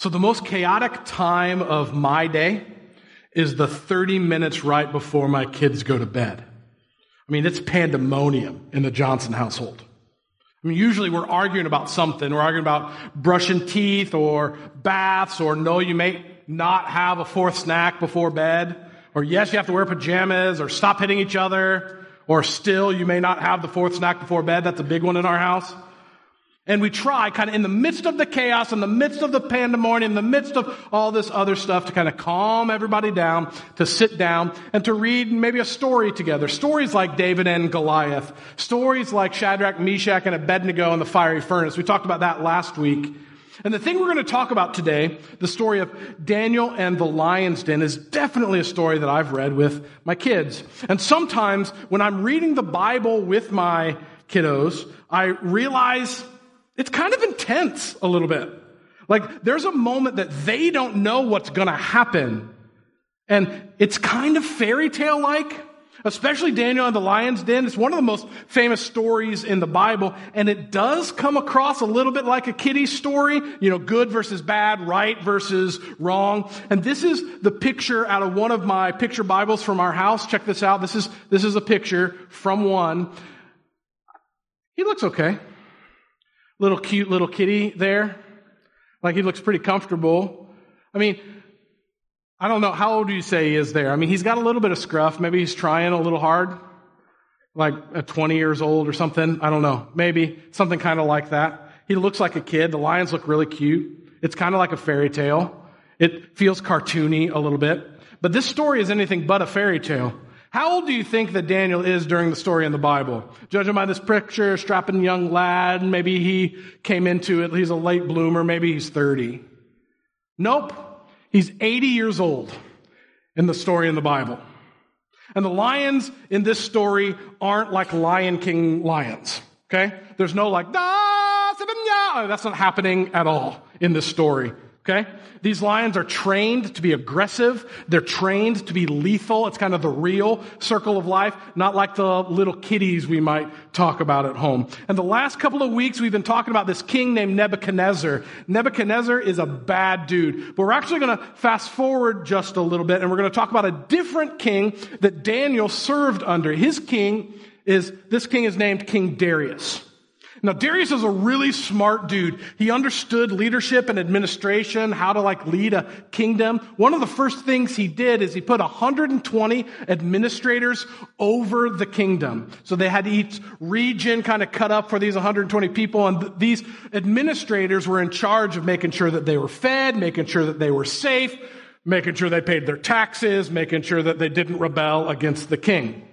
So, the most chaotic time of my day is the 30 minutes right before my kids go to bed. I mean, it's pandemonium in the Johnson household. I mean, usually we're arguing about something. We're arguing about brushing teeth or baths or no, you may not have a fourth snack before bed. Or yes, you have to wear pajamas or stop hitting each other. Or still, you may not have the fourth snack before bed. That's a big one in our house. And we try kind of in the midst of the chaos, in the midst of the pandemonium, in the midst of all this other stuff to kind of calm everybody down, to sit down and to read maybe a story together. Stories like David and Goliath. Stories like Shadrach, Meshach, and Abednego in the fiery furnace. We talked about that last week. And the thing we're going to talk about today, the story of Daniel and the lion's den, is definitely a story that I've read with my kids. And sometimes when I'm reading the Bible with my kiddos, I realize it's kind of intense a little bit. Like there's a moment that they don't know what's going to happen. And it's kind of fairy tale like, especially Daniel and the lion's den. It's one of the most famous stories in the Bible. And it does come across a little bit like a kiddie story, you know, good versus bad, right versus wrong. And this is the picture out of one of my picture Bibles from our house. Check this out. This is, this is a picture from one. He looks okay little cute little kitty there. Like he looks pretty comfortable. I mean, I don't know. How old do you say he is there? I mean, he's got a little bit of scruff. Maybe he's trying a little hard. Like at 20 years old or something. I don't know. Maybe something kind of like that. He looks like a kid. The lions look really cute. It's kind of like a fairy tale. It feels cartoony a little bit. But this story is anything but a fairy tale. How old do you think that Daniel is during the story in the Bible? Judging by this picture, strapping young lad, maybe he came into it, he's a late bloomer, maybe he's 30. Nope. He's 80 years old in the story in the Bible. And the lions in this story aren't like Lion King lions. Okay? There's no like, da, oh, that's not happening at all in this story. Okay? These lions are trained to be aggressive. They're trained to be lethal. It's kind of the real circle of life, not like the little kitties we might talk about at home. And the last couple of weeks, we've been talking about this king named Nebuchadnezzar. Nebuchadnezzar is a bad dude. But we're actually going to fast forward just a little bit and we're going to talk about a different king that Daniel served under. His king is, this king is named King Darius. Now, Darius is a really smart dude. He understood leadership and administration, how to like lead a kingdom. One of the first things he did is he put 120 administrators over the kingdom. So they had each region kind of cut up for these 120 people. And th- these administrators were in charge of making sure that they were fed, making sure that they were safe, making sure they paid their taxes, making sure that they didn't rebel against the king.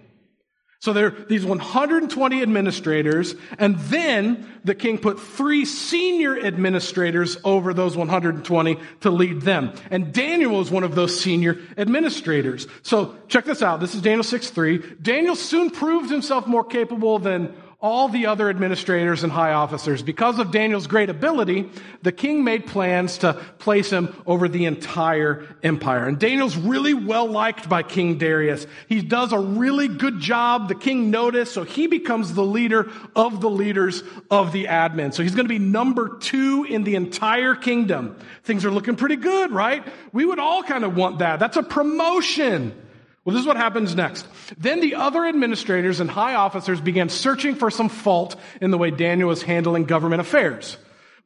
So there are these 120 administrators, and then the king put three senior administrators over those 120 to lead them. And Daniel was one of those senior administrators. So check this out. This is Daniel 6 3. Daniel soon proved himself more capable than all the other administrators and high officers. Because of Daniel's great ability, the king made plans to place him over the entire empire. And Daniel's really well liked by King Darius. He does a really good job. The king noticed, so he becomes the leader of the leaders of the admin. So he's going to be number two in the entire kingdom. Things are looking pretty good, right? We would all kind of want that. That's a promotion. Well, this is what happens next. Then the other administrators and high officers began searching for some fault in the way Daniel was handling government affairs,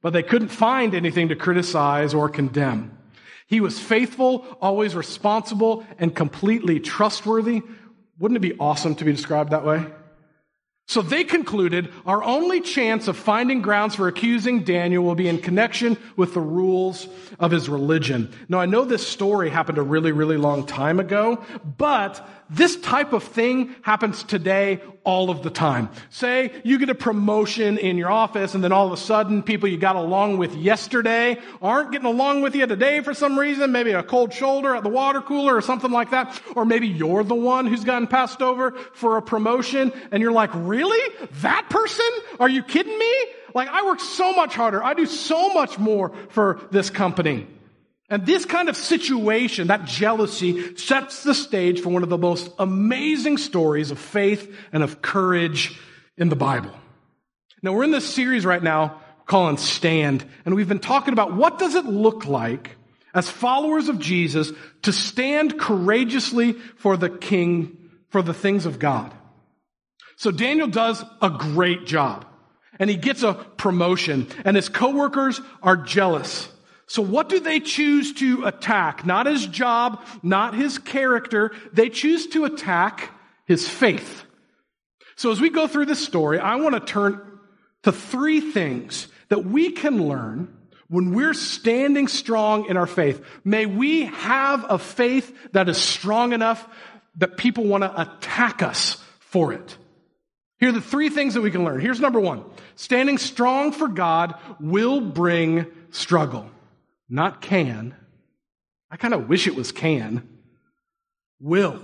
but they couldn't find anything to criticize or condemn. He was faithful, always responsible, and completely trustworthy. Wouldn't it be awesome to be described that way? So they concluded our only chance of finding grounds for accusing Daniel will be in connection with the rules of his religion. Now, I know this story happened a really, really long time ago, but this type of thing happens today all of the time. Say you get a promotion in your office and then all of a sudden people you got along with yesterday aren't getting along with you today for some reason, maybe a cold shoulder at the water cooler or something like that. Or maybe you're the one who's gotten passed over for a promotion and you're like, really? That person? Are you kidding me? Like I work so much harder. I do so much more for this company. And this kind of situation, that jealousy, sets the stage for one of the most amazing stories of faith and of courage in the Bible. Now, we're in this series right now calling stand. And we've been talking about what does it look like as followers of Jesus to stand courageously for the king, for the things of God. So Daniel does a great job and he gets a promotion and his coworkers are jealous. So what do they choose to attack? Not his job, not his character. They choose to attack his faith. So as we go through this story, I want to turn to three things that we can learn when we're standing strong in our faith. May we have a faith that is strong enough that people want to attack us for it. Here are the three things that we can learn. Here's number one. Standing strong for God will bring struggle not can. I kind of wish it was can. Will.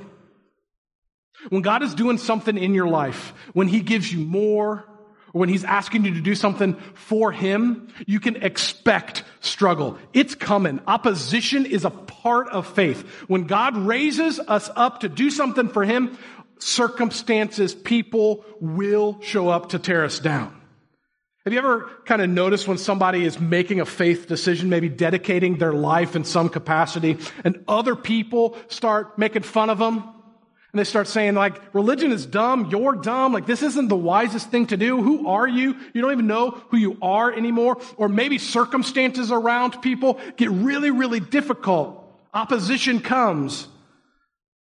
When God is doing something in your life, when He gives you more, or when He's asking you to do something for Him, you can expect struggle. It's coming. Opposition is a part of faith. When God raises us up to do something for Him, circumstances, people will show up to tear us down. Have you ever kind of noticed when somebody is making a faith decision, maybe dedicating their life in some capacity, and other people start making fun of them? And they start saying, like, religion is dumb, you're dumb, like, this isn't the wisest thing to do. Who are you? You don't even know who you are anymore. Or maybe circumstances around people get really, really difficult. Opposition comes.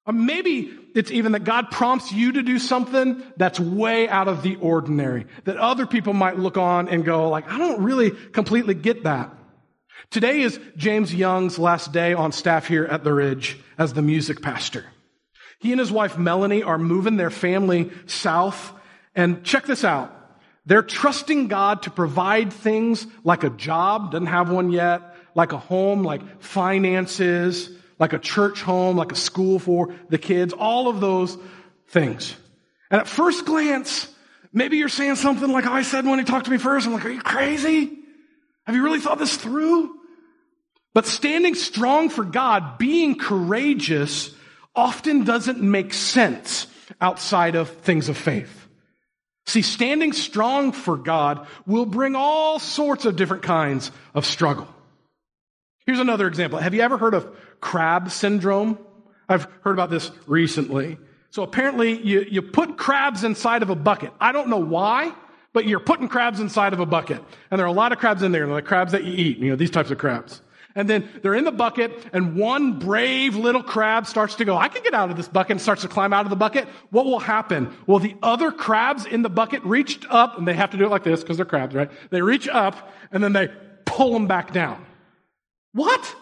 Or maybe it's even that God prompts you to do something that's way out of the ordinary, that other people might look on and go like, I don't really completely get that. Today is James Young's last day on staff here at the Ridge as the music pastor. He and his wife Melanie are moving their family south and check this out. They're trusting God to provide things like a job, doesn't have one yet, like a home, like finances, like a church home, like a school for the kids, all of those things. And at first glance, maybe you're saying something like I said when he talked to me first. I'm like, are you crazy? Have you really thought this through? But standing strong for God, being courageous, often doesn't make sense outside of things of faith. See, standing strong for God will bring all sorts of different kinds of struggle. Here's another example. Have you ever heard of crab syndrome? I've heard about this recently. So apparently you, you put crabs inside of a bucket. I don't know why, but you're putting crabs inside of a bucket. And there are a lot of crabs in there, the crabs that you eat, you know, these types of crabs. And then they're in the bucket, and one brave little crab starts to go, I can get out of this bucket, and starts to climb out of the bucket. What will happen? Well, the other crabs in the bucket reached up, and they have to do it like this because they're crabs, right? They reach up, and then they pull them back down. What?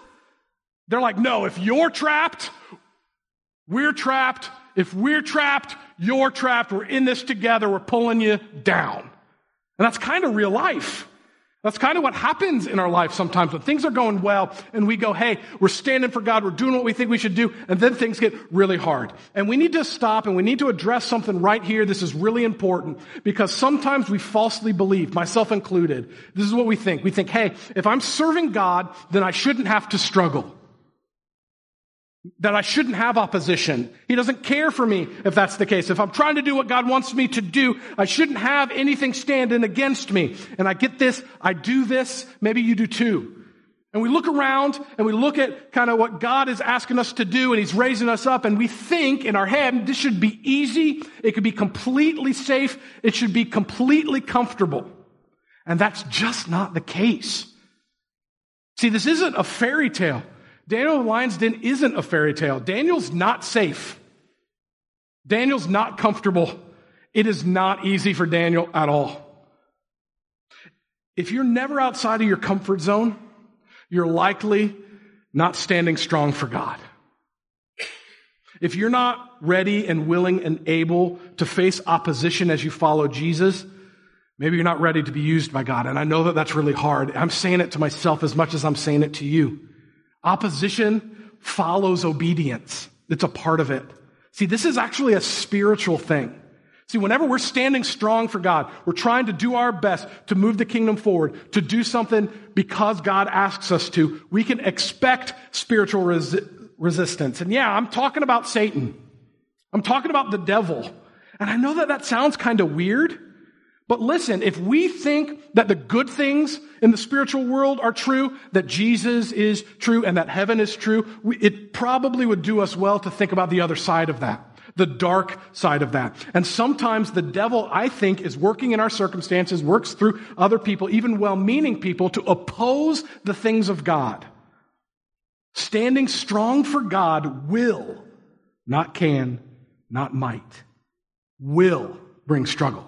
They're like, no, if you're trapped, we're trapped. If we're trapped, you're trapped. We're in this together. We're pulling you down. And that's kind of real life. That's kind of what happens in our life sometimes when things are going well and we go, hey, we're standing for God, we're doing what we think we should do, and then things get really hard. And we need to stop and we need to address something right here. This is really important because sometimes we falsely believe, myself included. This is what we think. We think, hey, if I'm serving God, then I shouldn't have to struggle that I shouldn't have opposition. He doesn't care for me if that's the case. If I'm trying to do what God wants me to do, I shouldn't have anything standing against me. And I get this, I do this, maybe you do too. And we look around and we look at kind of what God is asking us to do and He's raising us up and we think in our head, this should be easy. It could be completely safe. It should be completely comfortable. And that's just not the case. See, this isn't a fairy tale. Daniel the Lion's Den isn't a fairy tale. Daniel's not safe. Daniel's not comfortable. It is not easy for Daniel at all. If you're never outside of your comfort zone, you're likely not standing strong for God. If you're not ready and willing and able to face opposition as you follow Jesus, maybe you're not ready to be used by God. And I know that that's really hard. I'm saying it to myself as much as I'm saying it to you. Opposition follows obedience. It's a part of it. See, this is actually a spiritual thing. See, whenever we're standing strong for God, we're trying to do our best to move the kingdom forward, to do something because God asks us to, we can expect spiritual resi- resistance. And yeah, I'm talking about Satan. I'm talking about the devil. And I know that that sounds kind of weird, But listen, if we think that the good things in the spiritual world are true, that Jesus is true, and that heaven is true, it probably would do us well to think about the other side of that. The dark side of that. And sometimes the devil, I think, is working in our circumstances, works through other people, even well-meaning people, to oppose the things of God. Standing strong for God will, not can, not might, will bring struggle.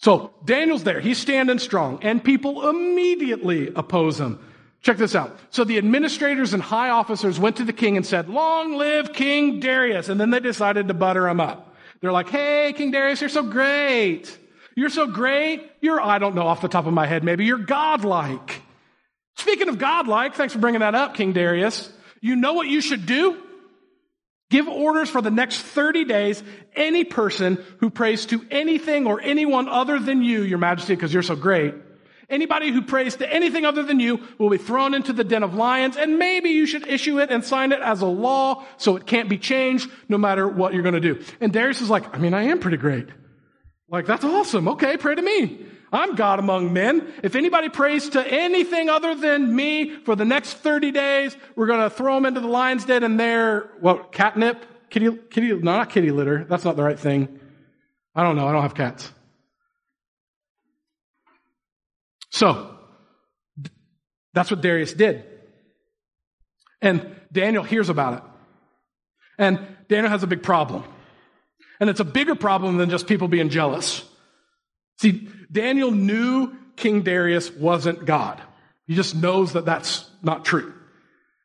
So Daniel's there. He's standing strong and people immediately oppose him. Check this out. So the administrators and high officers went to the king and said, long live King Darius. And then they decided to butter him up. They're like, hey, King Darius, you're so great. You're so great. You're, I don't know off the top of my head, maybe you're godlike. Speaking of godlike, thanks for bringing that up, King Darius. You know what you should do? Give orders for the next 30 days. Any person who prays to anything or anyone other than you, your majesty, because you're so great, anybody who prays to anything other than you will be thrown into the den of lions, and maybe you should issue it and sign it as a law so it can't be changed no matter what you're going to do. And Darius is like, I mean, I am pretty great. Like, that's awesome. Okay, pray to me. I'm God among men. If anybody prays to anything other than me for the next 30 days, we're going to throw them into the lion's den and they're, what, catnip? Kitty, kitty, no, not kitty litter. That's not the right thing. I don't know. I don't have cats. So, that's what Darius did. And Daniel hears about it. And Daniel has a big problem. And it's a bigger problem than just people being jealous. See, Daniel knew King Darius wasn't God. He just knows that that's not true.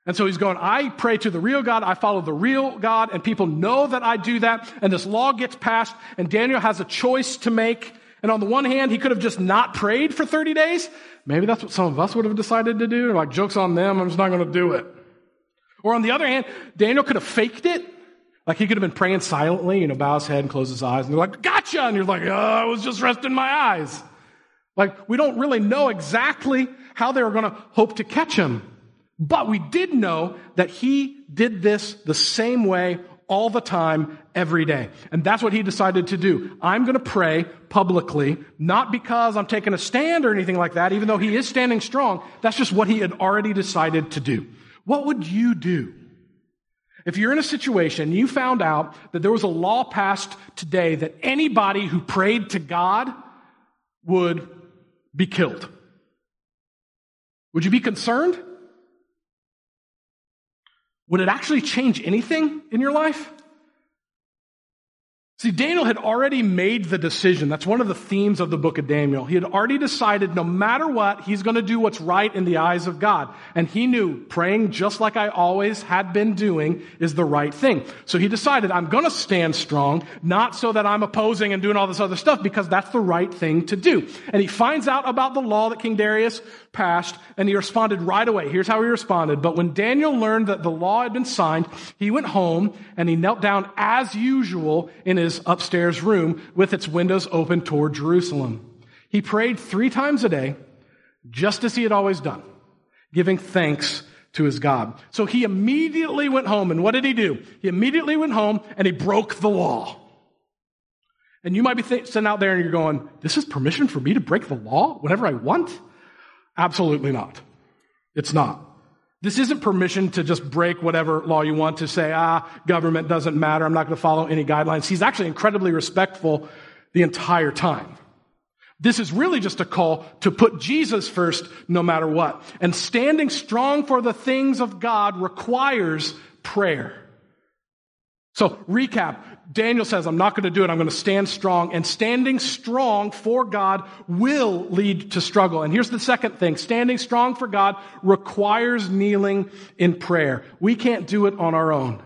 And so he's going, I pray to the real God, I follow the real God, and people know that I do that, and this law gets passed, and Daniel has a choice to make. And on the one hand, he could have just not prayed for 30 days. Maybe that's what some of us would have decided to do. Like, joke's on them, I'm just not going to do it. Or on the other hand, Daniel could have faked it. Like he could have been praying silently, you know, bow his head and close his eyes, and they're like, gotcha! And you're like, oh, I was just resting my eyes. Like, we don't really know exactly how they were going to hope to catch him. But we did know that he did this the same way all the time, every day. And that's what he decided to do. I'm going to pray publicly, not because I'm taking a stand or anything like that, even though he is standing strong. That's just what he had already decided to do. What would you do? If you're in a situation, you found out that there was a law passed today that anybody who prayed to God would be killed. Would you be concerned? Would it actually change anything in your life? See, Daniel had already made the decision. That's one of the themes of the book of Daniel. He had already decided no matter what, he's going to do what's right in the eyes of God. And he knew praying just like I always had been doing is the right thing. So he decided I'm going to stand strong, not so that I'm opposing and doing all this other stuff because that's the right thing to do. And he finds out about the law that King Darius passed and he responded right away. Here's how he responded. But when Daniel learned that the law had been signed, he went home and he knelt down as usual in his upstairs room with its windows open toward Jerusalem. He prayed three times a day, just as he had always done, giving thanks to his God. So he immediately went home and what did he do? He immediately went home and he broke the law. And you might be th- sitting out there and you're going, this is permission for me to break the law whenever I want? Absolutely not. It's not. This isn't permission to just break whatever law you want to say, ah, government doesn't matter. I'm not going to follow any guidelines. He's actually incredibly respectful the entire time. This is really just a call to put Jesus first no matter what. And standing strong for the things of God requires prayer. So, recap. Daniel says, I'm not going to do it. I'm going to stand strong. And standing strong for God will lead to struggle. And here's the second thing. Standing strong for God requires kneeling in prayer. We can't do it on our own.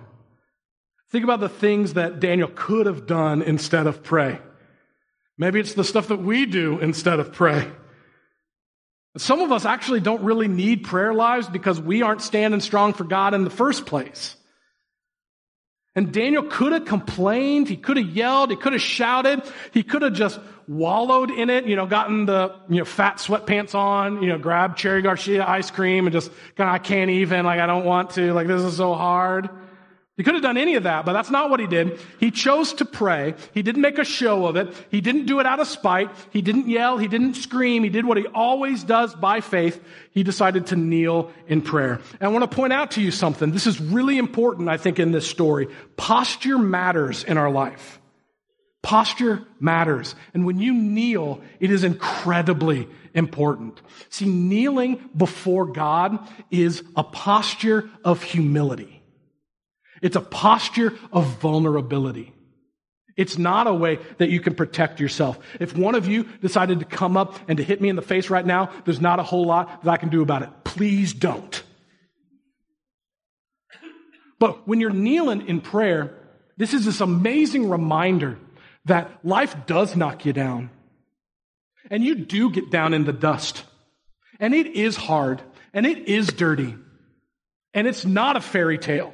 Think about the things that Daniel could have done instead of pray. Maybe it's the stuff that we do instead of pray. Some of us actually don't really need prayer lives because we aren't standing strong for God in the first place. And Daniel could have complained, he could have yelled, he could have shouted, he could have just wallowed in it, you know, gotten the, you know, fat sweatpants on, you know, grabbed Cherry Garcia ice cream and just kind of, I can't even, like, I don't want to, like, this is so hard. He could have done any of that, but that's not what he did. He chose to pray. He didn't make a show of it. He didn't do it out of spite. He didn't yell. He didn't scream. He did what he always does by faith. He decided to kneel in prayer. And I want to point out to you something. This is really important, I think, in this story. Posture matters in our life. Posture matters. And when you kneel, it is incredibly important. See, kneeling before God is a posture of humility. It's a posture of vulnerability. It's not a way that you can protect yourself. If one of you decided to come up and to hit me in the face right now, there's not a whole lot that I can do about it. Please don't. But when you're kneeling in prayer, this is this amazing reminder that life does knock you down. And you do get down in the dust. And it is hard. And it is dirty. And it's not a fairy tale.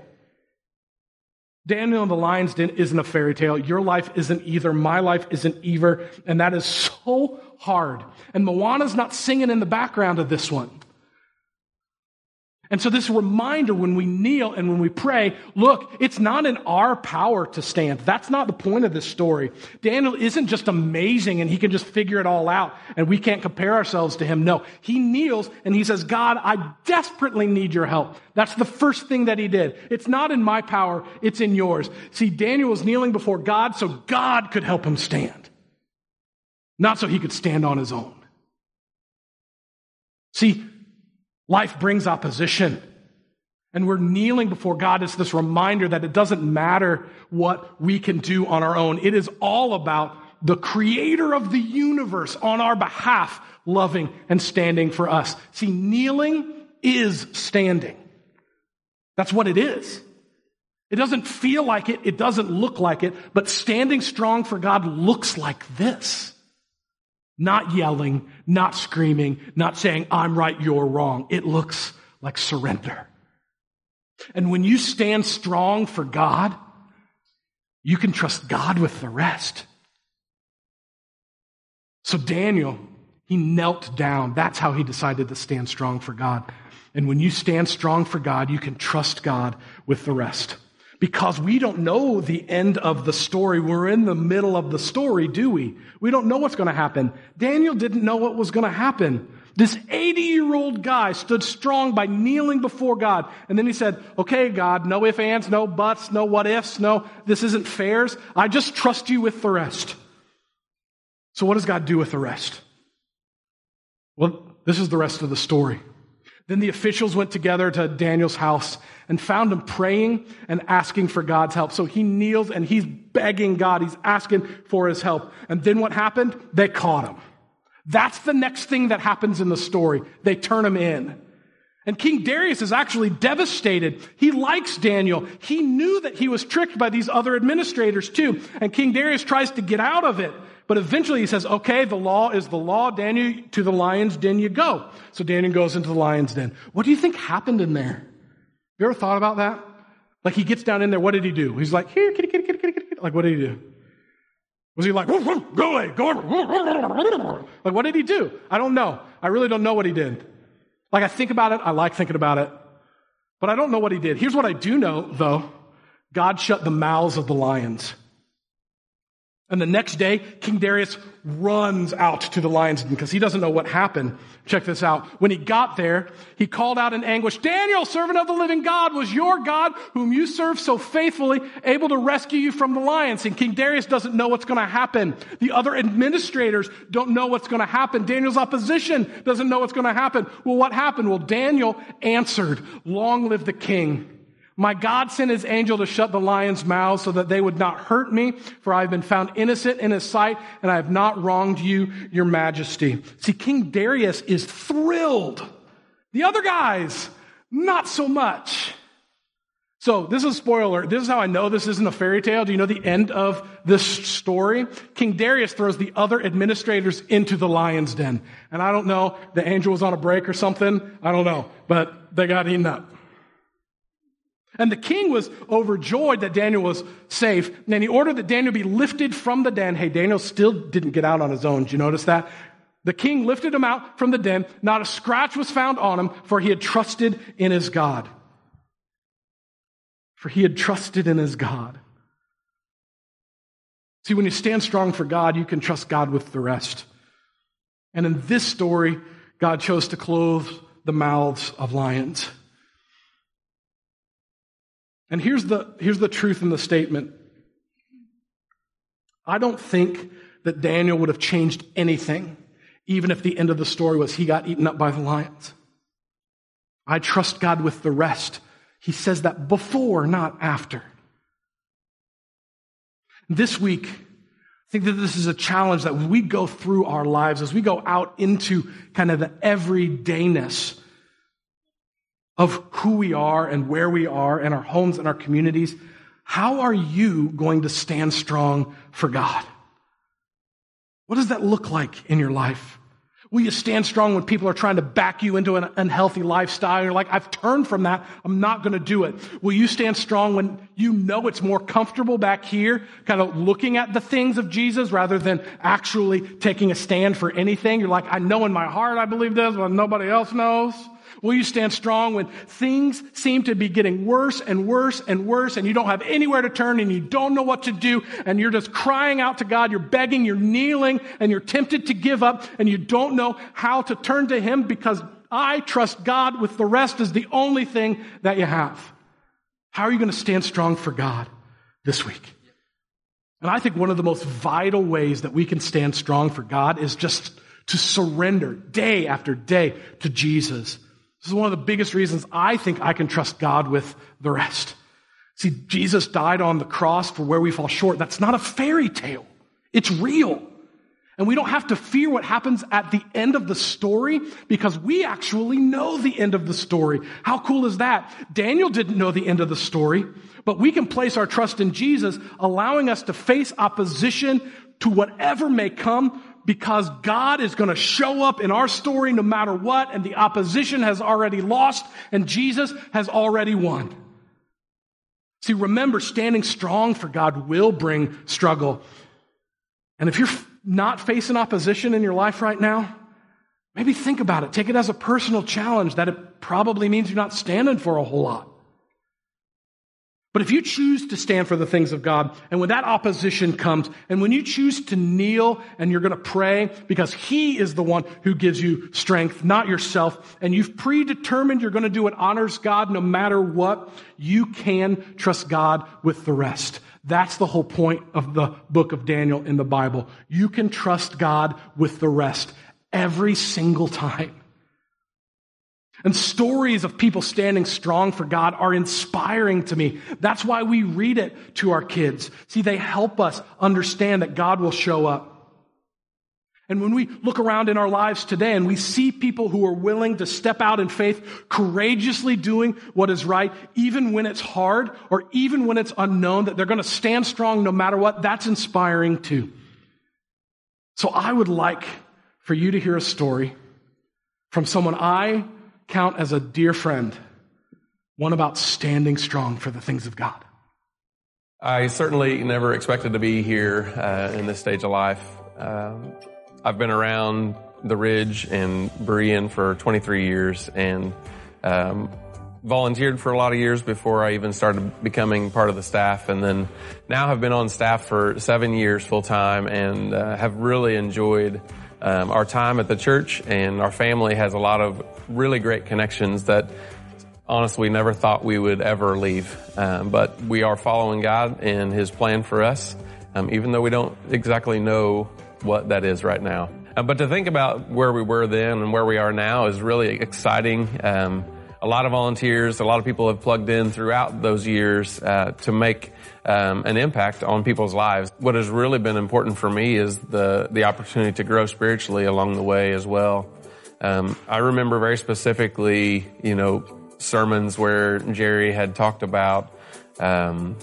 Daniel and the lion's den isn't a fairy tale. Your life isn't either. My life isn't either. And that is so hard. And Moana's not singing in the background of this one. And so this reminder when we kneel and when we pray, look, it's not in our power to stand. That's not the point of this story. Daniel isn't just amazing and he can just figure it all out and we can't compare ourselves to him. No, he kneels and he says, God, I desperately need your help. That's the first thing that he did. It's not in my power. It's in yours. See, Daniel was kneeling before God so God could help him stand. Not so he could stand on his own. See, Life brings opposition. And we're kneeling before God. It's this reminder that it doesn't matter what we can do on our own. It is all about the creator of the universe on our behalf, loving and standing for us. See, kneeling is standing. That's what it is. It doesn't feel like it. It doesn't look like it. But standing strong for God looks like this. Not yelling, not screaming, not saying, I'm right, you're wrong. It looks like surrender. And when you stand strong for God, you can trust God with the rest. So Daniel, he knelt down. That's how he decided to stand strong for God. And when you stand strong for God, you can trust God with the rest because we don't know the end of the story. We're in the middle of the story, do we? We don't know what's going to happen. Daniel didn't know what was going to happen. This 80 year old guy stood strong by kneeling before God. And then he said, okay, God, no ifs, ands, no buts, no what ifs, no, this isn't fairs. I just trust you with the rest. So what does God do with the rest? Well, this is the rest of the story. Then the officials went together to Daniel's house and found him praying and asking for God's help. So he kneels and he's begging God. He's asking for his help. And then what happened? They caught him. That's the next thing that happens in the story. They turn him in. And King Darius is actually devastated. He likes Daniel. He knew that he was tricked by these other administrators too. And King Darius tries to get out of it. But eventually he says, okay, the law is the law. Daniel, to the lion's den you go. So Daniel goes into the lion's den. What do you think happened in there? You ever thought about that? Like he gets down in there, what did he do? He's like, here, kitty, kitty, kitty, kitty, kitty. Like, what did he do? Was he like, go away, go away? Like, what did he do? I don't know. I really don't know what he did. Like, I think about it. I like thinking about it. But I don't know what he did. Here's what I do know, though God shut the mouths of the lions. And the next day, King Darius runs out to the lion's den because he doesn't know what happened. Check this out. When he got there, he called out in anguish, Daniel, servant of the living God, was your God, whom you served so faithfully, able to rescue you from the lions? And King Darius doesn't know what's going to happen. The other administrators don't know what's going to happen. Daniel's opposition doesn't know what's going to happen. Well, what happened? Well, Daniel answered, long live the king. My God sent his angel to shut the lions' mouths so that they would not hurt me, for I have been found innocent in his sight, and I have not wronged you, your majesty. See, King Darius is thrilled. The other guys, not so much. So, this is spoiler. This is how I know this isn't a fairy tale. Do you know the end of this story? King Darius throws the other administrators into the lion's den. And I don't know, the angel was on a break or something. I don't know, but they got eaten up. And the king was overjoyed that Daniel was safe. And he ordered that Daniel be lifted from the den. Hey, Daniel still didn't get out on his own. Did you notice that? The king lifted him out from the den. Not a scratch was found on him, for he had trusted in his God. for he had trusted in his God. See, when you stand strong for God, you can trust God with the rest. And in this story, God chose to clothe the mouths of lions. And here's the, here's the truth in the statement. I don't think that Daniel would have changed anything, even if the end of the story was he got eaten up by the lions. I trust God with the rest. He says that before, not after. This week, I think that this is a challenge that we go through our lives as we go out into kind of the everydayness of who we are and where we are and our homes and our communities. How are you going to stand strong for God? What does that look like in your life? Will you stand strong when people are trying to back you into an unhealthy lifestyle? You're like, I've turned from that. I'm not going to do it. Will you stand strong when you know it's more comfortable back here, kind of looking at the things of Jesus rather than actually taking a stand for anything? You're like, I know in my heart I believe this, but nobody else knows. Will you stand strong when things seem to be getting worse and worse and worse and you don't have anywhere to turn and you don't know what to do and you're just crying out to God, you're begging, you're kneeling and you're tempted to give up and you don't know how to turn to Him because I trust God with the rest is the only thing that you have. How are you going to stand strong for God this week? And I think one of the most vital ways that we can stand strong for God is just to surrender day after day to Jesus. This is one of the biggest reasons I think I can trust God with the rest. See, Jesus died on the cross for where we fall short. That's not a fairy tale. It's real. And we don't have to fear what happens at the end of the story because we actually know the end of the story. How cool is that? Daniel didn't know the end of the story, but we can place our trust in Jesus, allowing us to face opposition to whatever may come because God is going to show up in our story no matter what, and the opposition has already lost, and Jesus has already won. See, remember, standing strong for God will bring struggle. And if you're not facing opposition in your life right now, maybe think about it. Take it as a personal challenge that it probably means you're not standing for a whole lot. But if you choose to stand for the things of God, and when that opposition comes, and when you choose to kneel and you're going to pray because He is the one who gives you strength, not yourself, and you've predetermined you're going to do what honors God no matter what, you can trust God with the rest. That's the whole point of the book of Daniel in the Bible. You can trust God with the rest every single time. And stories of people standing strong for God are inspiring to me. That's why we read it to our kids. See, they help us understand that God will show up. And when we look around in our lives today and we see people who are willing to step out in faith, courageously doing what is right, even when it's hard or even when it's unknown, that they're going to stand strong no matter what, that's inspiring too. So I would like for you to hear a story from someone I count as a dear friend, one about standing strong for the things of God? I certainly never expected to be here uh, in this stage of life. Um, I've been around the Ridge and Berean for 23 years and um, volunteered for a lot of years before I even started becoming part of the staff and then now have been on staff for seven years full time and uh, have really enjoyed um, our time at the church and our family has a lot of really great connections that honestly we never thought we would ever leave. Um, but we are following God and His plan for us, um, even though we don't exactly know what that is right now. Uh, but to think about where we were then and where we are now is really exciting. Um, a lot of volunteers, a lot of people have plugged in throughout those years uh, to make um, an impact on people's lives. What has really been important for me is the the opportunity to grow spiritually along the way as well. Um, I remember very specifically, you know, sermons where Jerry had talked about, um,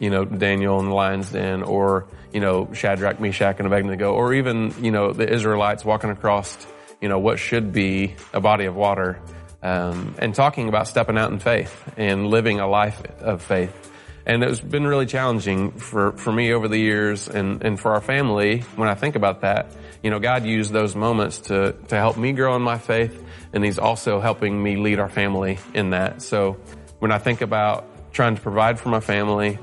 you know, Daniel and the lion's den, or you know, Shadrach, Meshach, and Abednego, or even you know the Israelites walking across, you know, what should be a body of water um, and talking about stepping out in faith and living a life of faith. And it's been really challenging for, for me over the years and, and for our family when I think about that. You know, God used those moments to, to help me grow in my faith and He's also helping me lead our family in that. So when I think about trying to provide for my family,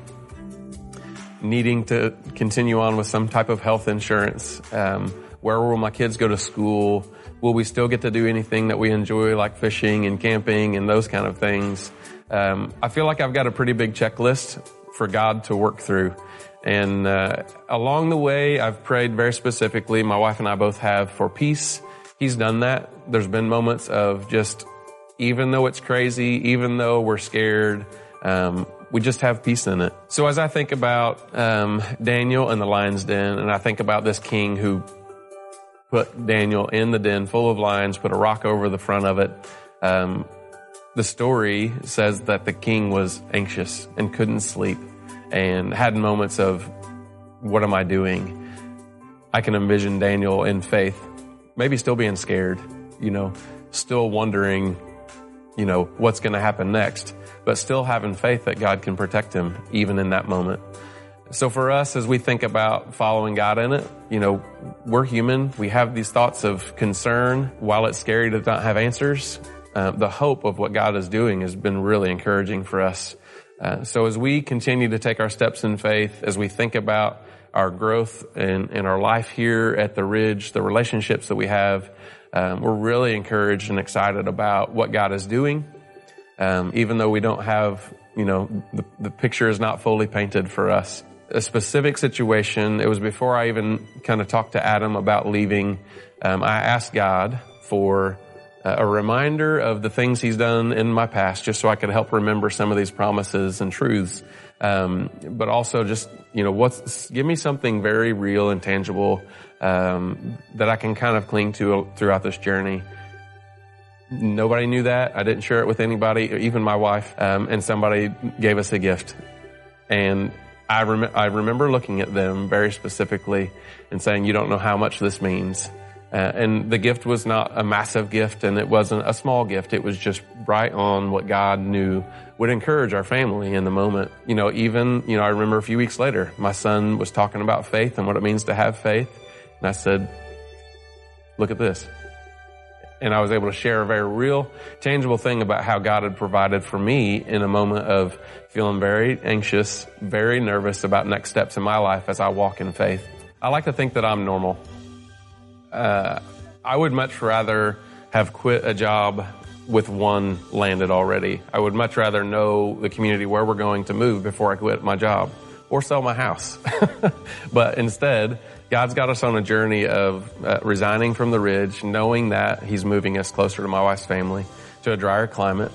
needing to continue on with some type of health insurance. Um, where will my kids go to school? Will we still get to do anything that we enjoy, like fishing and camping and those kind of things? Um, I feel like I've got a pretty big checklist for God to work through. And uh, along the way, I've prayed very specifically. My wife and I both have for peace. He's done that. There's been moments of just, even though it's crazy, even though we're scared, um, we just have peace in it. So as I think about um, Daniel and the lion's den, and I think about this king who put Daniel in the den full of lions, put a rock over the front of it. Um, the story says that the king was anxious and couldn't sleep and had moments of, what am I doing? I can envision Daniel in faith, maybe still being scared, you know, still wondering, you know, what's going to happen next, but still having faith that God can protect him even in that moment. So for us, as we think about following God in it, you know, we're human. We have these thoughts of concern. While it's scary to not have answers, uh, the hope of what God is doing has been really encouraging for us. Uh, so as we continue to take our steps in faith, as we think about our growth and, in our life here at the Ridge, the relationships that we have, um, we're really encouraged and excited about what God is doing. Um, even though we don't have, you know, the, the picture is not fully painted for us a specific situation. It was before I even kind of talked to Adam about leaving. Um, I asked God for a reminder of the things He's done in my past, just so I could help remember some of these promises and truths. Um, but also just you know, what's give me something very real and tangible um, that I can kind of cling to throughout this journey. Nobody knew that. I didn't share it with anybody, even my wife. Um, and somebody gave us a gift, and I, rem- I remember looking at them very specifically and saying, you don't know how much this means. Uh, and the gift was not a massive gift and it wasn't a small gift. It was just right on what God knew would encourage our family in the moment. You know, even, you know, I remember a few weeks later, my son was talking about faith and what it means to have faith. And I said, look at this. And I was able to share a very real, tangible thing about how God had provided for me in a moment of feeling very anxious, very nervous about next steps in my life as I walk in faith. I like to think that I'm normal. Uh, I would much rather have quit a job with one landed already. I would much rather know the community where we're going to move before I quit my job or sell my house. but instead, God's got us on a journey of uh, resigning from the ridge, knowing that He's moving us closer to my wife's family, to a drier climate.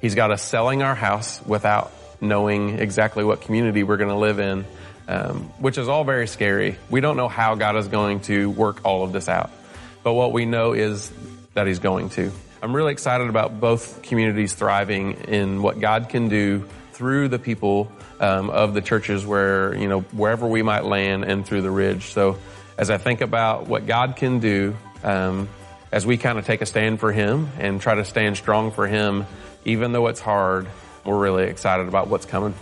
He's got us selling our house without knowing exactly what community we're going to live in, um, which is all very scary. We don't know how God is going to work all of this out, but what we know is that He's going to. I'm really excited about both communities thriving in what God can do through the people um, of the churches where, you know, wherever we might land and through the ridge. So as I think about what God can do, um, as we kind of take a stand for Him and try to stand strong for Him, even though it's hard, we're really excited about what's coming.